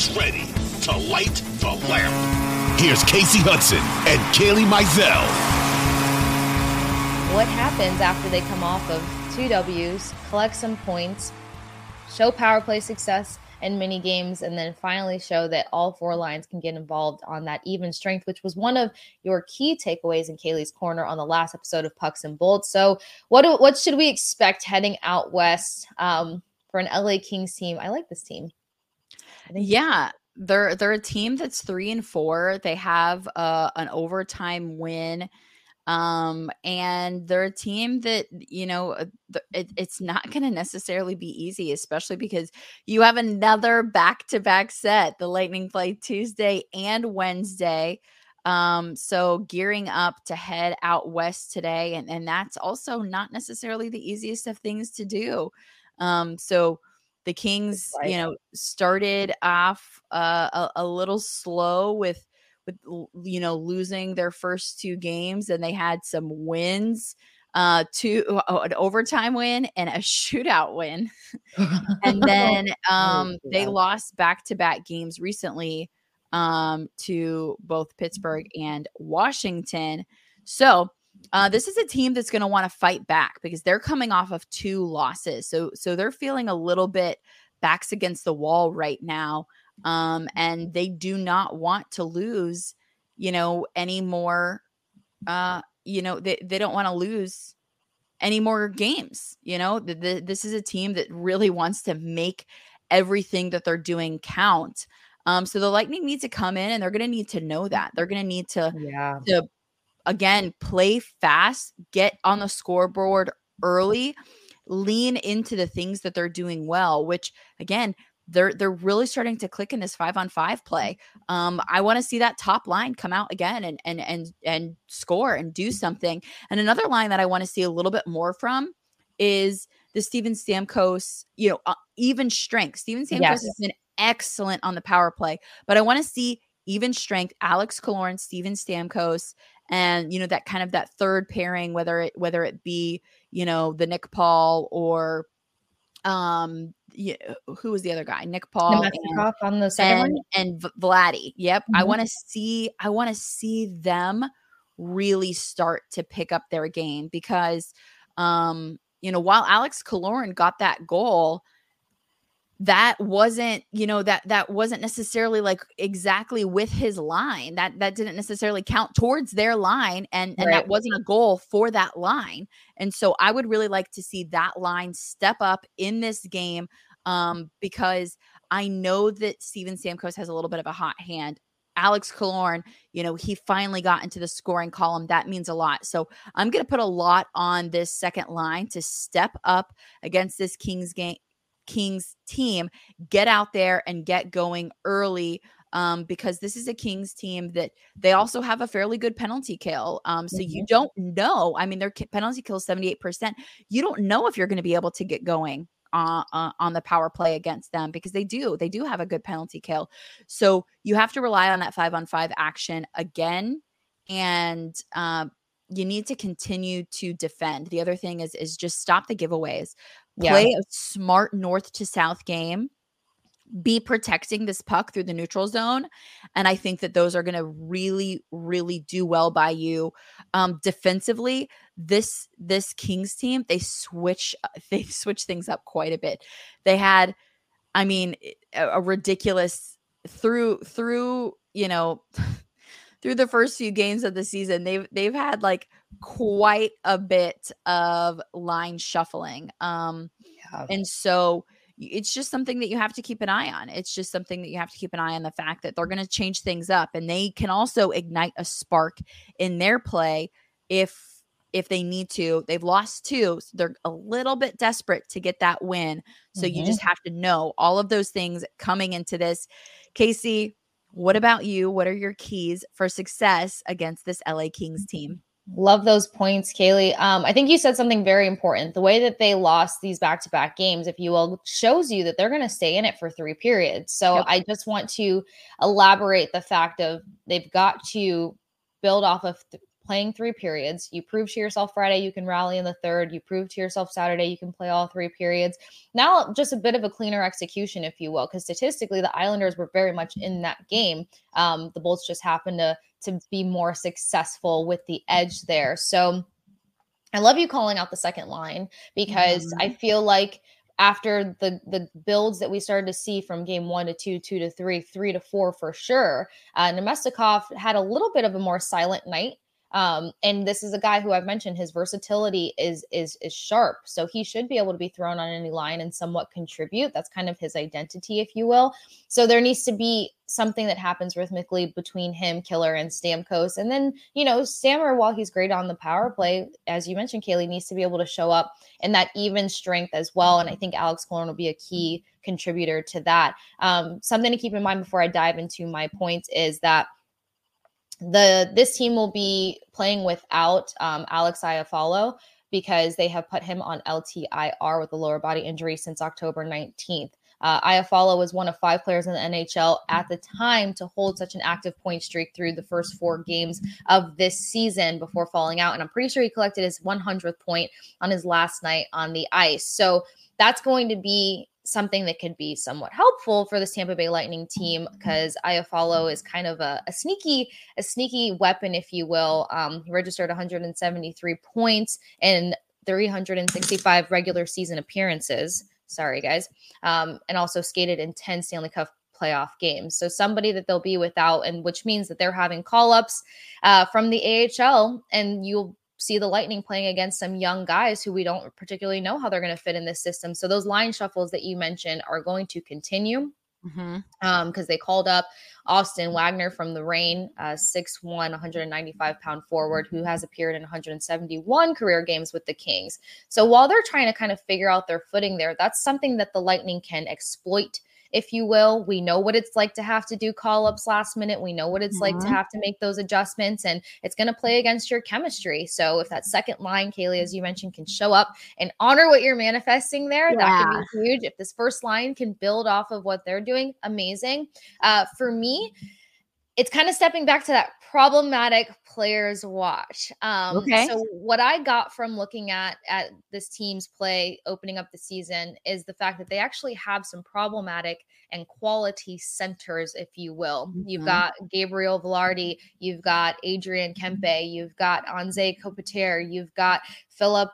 who's ready to light the lamp. Here's Kasey Hudson and Kailey Mizell. What happens after they come off of two W's, collect some points, show power play success in mini games, and then finally show that all four lines can get involved on that even strength, which was one of your key takeaways in Kailey's corner on the last episode of Pucks and Bolts. So, what what should we expect heading out west um, for an LA Kings team? I like this team. Yeah, they're they're a team that's three and four. They have uh, an overtime win um, and they're a team that, you know, uh, it, it's not going to necessarily be easy, especially because you have another back to back set. The Lightning play Tuesday and Wednesday. Um, so gearing up to head out west today. And, and that's also not necessarily the easiest of things to do. Um, so the Kings, right. you know, started off uh, a, a little slow with with you know losing their first two games and they had some wins uh two uh, an overtime win and a shootout win. And then um they lost back-to-back games recently um to both Pittsburgh and Washington. So uh, this is a team that's going to want to fight back because they're coming off of two losses so so they're feeling a little bit backs against the wall right now um, and they do not want to lose, you know, any more. Uh, you know, they they don't want to lose any more games. You know, the, the, this is a team that really wants to make everything that they're doing count. Um, so the Lightning needs to come in, and they're going to need to know that they're going to need to yeah to again play fast, get on the scoreboard early lean into the things that they're doing well which again they're they're really starting to click in this five on five play. Um, I want to see that top line come out again and and and and score and do something. And another line that I want to see a little bit more from is the Steven Stamkos, you know, uh, even strength. Steven Stamkos yes. has been excellent on the power play, but I want to see even strength. Alex Killorn, Steven Stamkos, and you know that kind of that third pairing, whether it whether it be you know the Nick Paul or um yeah, who was the other guy? Nick Paul and, on the and, and Vladdy. Yep. Mm-hmm. I want to see I want to see them really start to pick up their game because um you know while Alex Killorn got that goal that wasn't you know that that wasn't necessarily like exactly with his line that that didn't necessarily count towards their line and and right. that wasn't a goal for that line and so i would really like to see that line step up in this game um because i know that steven stamkos has a little bit of a hot hand Alex Killorn, you know, he finally got into the scoring column. That means a lot. So I'm going to put a lot on this second line to step up against this Kings game, Kings team get out there and get going early um, because this is a Kings team that they also have a fairly good penalty kill. Um, so mm-hmm. you don't know. I mean, their penalty kill is 78%. You don't know if you're going to be able to get going uh, uh, on the power play against them because they do. They do have a good penalty kill. So you have to rely on that five on five action again. And uh, you need to continue to defend. The other thing is is just stop the giveaways play yeah. a smart north to south game be protecting this puck through the neutral zone and i think that those are going to really really do well by you um defensively this this kings team they switch they switch things up quite a bit they had i mean a, a ridiculous through through you know through the first few games of the season they've they've had like quite a bit of line shuffling. Um, yeah. And so it's just something that you have to keep an eye on. It's just something that you have to keep an eye on the fact that they're going to change things up and they can also ignite a spark in their play if if they need to. They've lost two, so they're a little bit desperate to get that win. So mm-hmm. you just have to know all of those things coming into this. Kasey, what about you? What are your keys for success against this LA Kings team? Love those points, Kailey. Um, I think you said something very important. The way that they lost these back to back games, if you will, shows you that they're going to stay in it for three periods. So yep. I just want to elaborate the fact of they've got to build off of th- playing three periods. You prove to yourself Friday you can rally in the third. You prove to yourself Saturday you can play all three periods. Now, just a bit of a cleaner execution, if you will, because statistically the Islanders were very much in that game. Um, the Bolts just happened to to be more successful with the edge there. So I love you calling out the second line because mm-hmm. I feel like after the the builds that we started to see from game one to two, two to three, three to four for sure, uh, Namestnikov had a little bit of a more silent night. Um, and this is a guy who I've mentioned his versatility is is is sharp, so he should be able to be thrown on any line and somewhat contribute. That's kind of his identity, if you will. So there needs to be something that happens rhythmically between him, Killer, and Stamkos, and then you know Stammer, while he's great on the power play, as you mentioned, Kailey needs to be able to show up in that even strength as well. And I think Alex Killorn will be a key contributor to that. Um, something to keep in mind before I dive into my points is that the this team will be playing without um, Alex Iafallo because they have put him on LTIR with a lower body injury since October 19th. Uh, Iafallo was one of five players in the NHL at the time to hold such an active point streak through the first four games of this season before falling out. And I'm pretty sure he collected his 100th point on his last night on the ice. So that's going to be something that could be somewhat helpful for the Tampa Bay Lightning team because Iafallo is kind of a, a, sneaky, a sneaky weapon, if you will. Um, he registered 173 points in 365 regular season appearances. Sorry, guys. Um, and also skated in 10 Stanley Cup playoff games. So somebody that they'll be without, and which means that they're having call ups uh, from the AHL, and you'll see the Lightning playing against some young guys who we don't particularly know how they're going to fit in this system. So those line shuffles that you mentioned are going to continue. Mm-hmm. Um, because they called up Austin Wagner from the Reign, uh, 6'1, 195 pound forward who has appeared in 171 career games with the Kings. So while they're trying to kind of figure out their footing there, that's something that the Lightning can exploit if you will. We know what it's like to have to do call ups last minute. We know what it's mm-hmm. like to mm-hmm. have to make those adjustments, and it's going to play against your chemistry. So if that second line, Kailey, as you mentioned, can show up and honor what you're manifesting there, yeah. that could be huge. If this first line can build off of what they're doing, amazing. Uh, for me, it's kind of stepping back to that problematic players watch. Um, okay. So what I got from looking at at this team's play opening up the season is the fact that they actually have some problematic and quality centers, if you will. Mm-hmm. You've got Gabriel Vilardi, you've got Adrian Kempe, you've got Anze Kopitar, you've got Phillip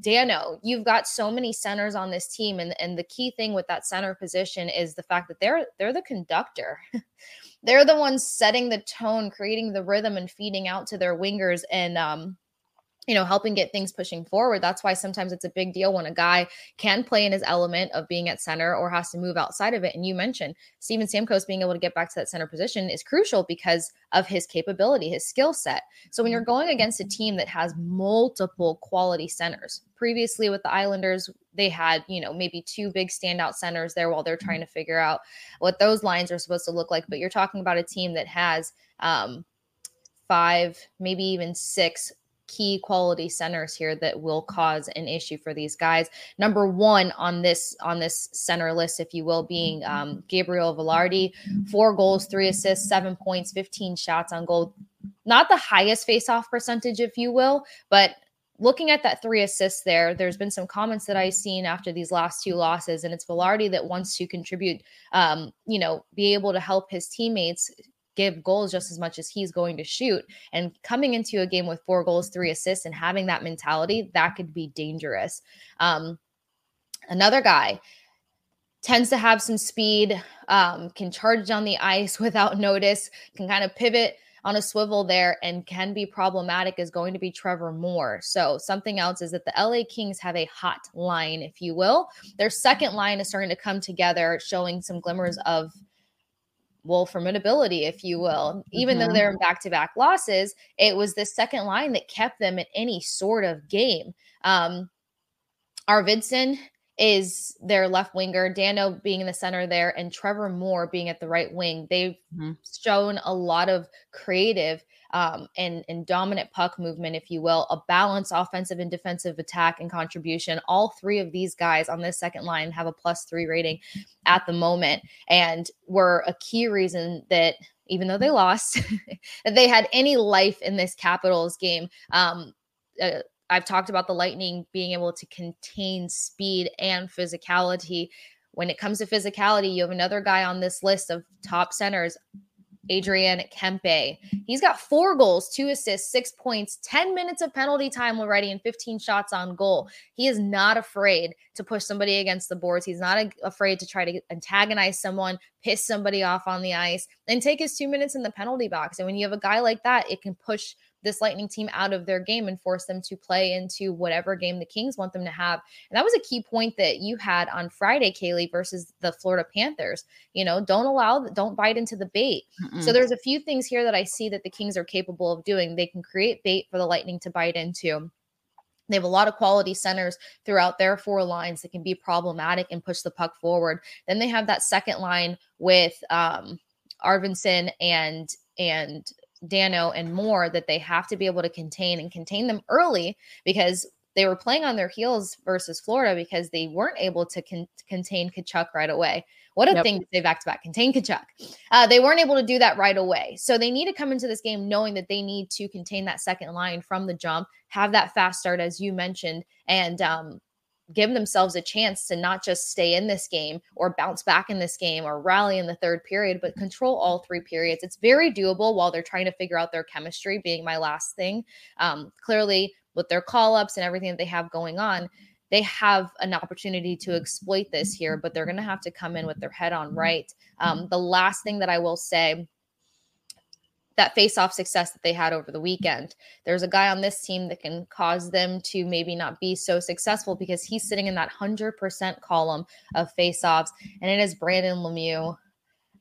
Danault, you've got so many centers on this team, and and the key thing with that center position is the fact that they're they're the conductor. they're the ones setting the tone, creating the rhythm, and feeding out to their wingers. And um, you know, helping get things pushing forward. That's why sometimes it's a big deal when a guy can play in his element of being at center or has to move outside of it. And you mentioned Steven Stamkos being able to get back to that center position is crucial because of his capability, his skill set. So when you're going against a team that has multiple quality centers, previously with the Islanders, they had, you know, maybe two big standout centers there while they're trying to figure out what those lines are supposed to look like. But you're talking about a team that has um, five, maybe even six key quality centers here that will cause an issue for these guys. Number one on this on this center list, if you will, being um, Gabriel Vilardi, four goals, three assists, seven points, fifteen shots on goal. Not the highest face-off percentage, if you will, but looking at that three assists there, there's been some comments that I've seen after these last two losses, and it's Vilardi that wants to contribute, um, you know, be able to help his teammates give goals just as much as he's going to shoot. And coming into a game with four goals, three assists, and having that mentality, that could be dangerous. Um, another guy tends to have some speed, um, can charge down the ice without notice, can kind of pivot on a swivel there and can be problematic is going to be Trevor Moore. So, something else is that the LA Kings have a hot line, if you will. Their second line is starting to come together, showing some glimmers of well, formidability, if you will. Even mm-hmm. though they're in back to back losses, it was the second line that kept them in any sort of game. Um, Arvidsson is their left winger, Danault being in the center there, and Trevor Moore being at the right wing. They've mm-hmm. shown a lot of creative um, and, and dominant puck movement, if you will, a balanced offensive and defensive attack and contribution. All three of these guys on this second line have a plus three rating at the moment, and were a key reason that even though they lost, that they had any life in this Capitals game. Um, uh, I've talked about the Lightning being able to contain speed and physicality. When it comes to physicality, you have another guy on this list of top centers, Adrian Kempe. He's got four goals, two assists, six points, 10 minutes of penalty time already, and 15 shots on goal. He is not afraid to push somebody against the boards. He's not afraid to try to antagonize someone, piss somebody off on the ice, and take his two minutes in the penalty box. And when you have a guy like that, it can push this Lightning team out of their game and force them to play into whatever game the Kings want them to have. And that was a key point that you had on Friday, Kailey, versus the Florida Panthers. You know, don't allow, don't bite into the bait. Mm-mm. So there's a few things here that I see that the Kings are capable of doing. They can create bait for the Lightning to bite into. They have a lot of quality centers throughout their four lines that can be problematic and push the puck forward. Then they have that second line with um, Arvidsson and and Danault and Moore that they have to be able to contain and contain them early because they were playing on their heels versus Florida because they weren't able to con- contain Tkachuk right away. What a thing to say back to back, contain Tkachuk. Uh, they weren't able to do that right away. So they need to come into this game knowing that they need to contain that second line from the jump, have that fast start, as you mentioned, and um, give themselves a chance to not just stay in this game or bounce back in this game or rally in the third period, but control all three periods. It's very doable while they're trying to figure out their chemistry, being my last thing. Um, clearly, with their call ups and everything that they have going on, they have an opportunity to exploit this here, but they're going to have to come in with their head on right. Um, the last thing that I will say that face-off success that they had over the weekend. There's a guy on this team that can cause them to maybe not be so successful because he's sitting in that 100% column of face-offs and it is Brandon Lemieux.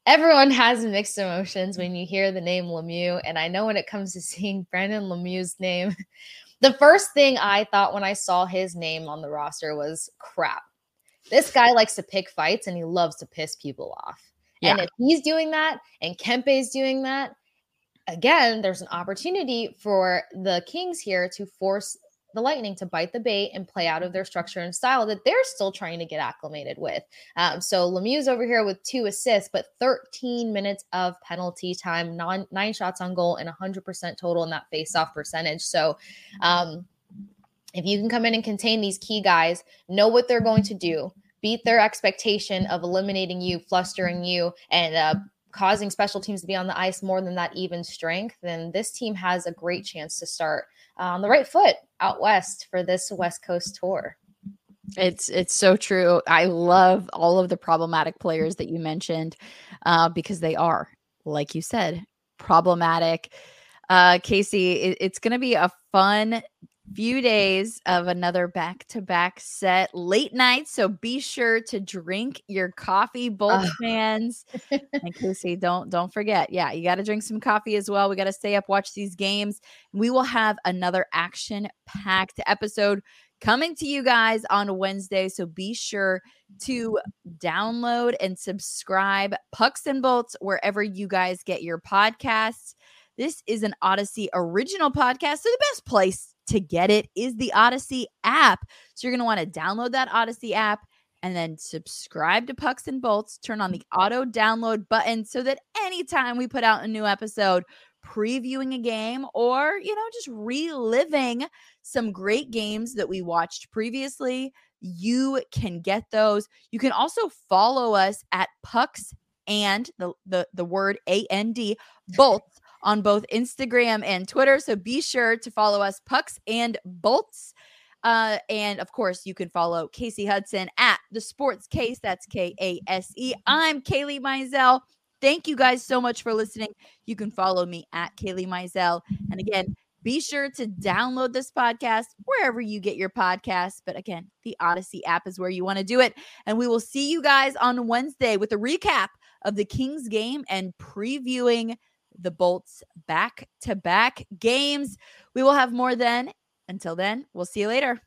Everyone has mixed emotions when you hear the name Lemieux and I know when it comes to seeing Brandon Lemieux's name, the first thing I thought when I saw his name on the roster was crap. This guy likes to pick fights and he loves to piss people off. Yeah. And if he's doing that and Kempe's doing that, again, there's an opportunity for the Kings here to force the Lightning to bite the bait and play out of their structure and style that they're still trying to get acclimated with. Um, so Lemieux's over here with two assists, but 13 minutes of penalty time, nine, nine shots on goal, and 100% total in that face-off percentage. So, um, if you can come in and contain these key guys, know what they're going to do, beat their expectation of eliminating you, flustering you, and uh, causing special teams to be on the ice more than that even strength, then this team has a great chance to start uh, on the right foot out west for this West Coast tour. It's it's so true. I love all of the problematic players that you mentioned uh, because they are, like you said, problematic. Uh, Kasey, it, it's going to be a fun few days of another back to back set late night. So be sure to drink your coffee, both uh. fans. and Kasey, don't don't forget. Yeah, you got to drink some coffee as well. We got to stay up, watch these games. We will have another action packed episode coming to you guys on Wednesday. So be sure to download and subscribe Pucks and Bolts wherever you guys get your podcasts. This is an Audacy original podcast. So the best place to get it is the Audacy app. So you're going to want to download that Audacy app and then subscribe to Pucks and Bolts. Turn on the auto download button so that anytime we put out a new episode, previewing a game or, you know, just reliving some great games that we watched previously, you can get those. You can also follow us at Pucks and the the, the word A N D Bolts on both Instagram and Twitter. So be sure to follow us, Pucks and Bolts. Uh, and of course, you can follow Kasey Hudson at the Sports Case. That's K A S E. I'm Kailey Mizell. Thank you guys so much for listening. You can follow me at Kailey Mizell. And again, be sure to download this podcast wherever you get your podcasts. But again, the Audacy app is where you want to do it. And we will see you guys on Wednesday with a recap of the Kings game and previewing the Bolts back to back games. We will have more then. Until then, we'll see you later.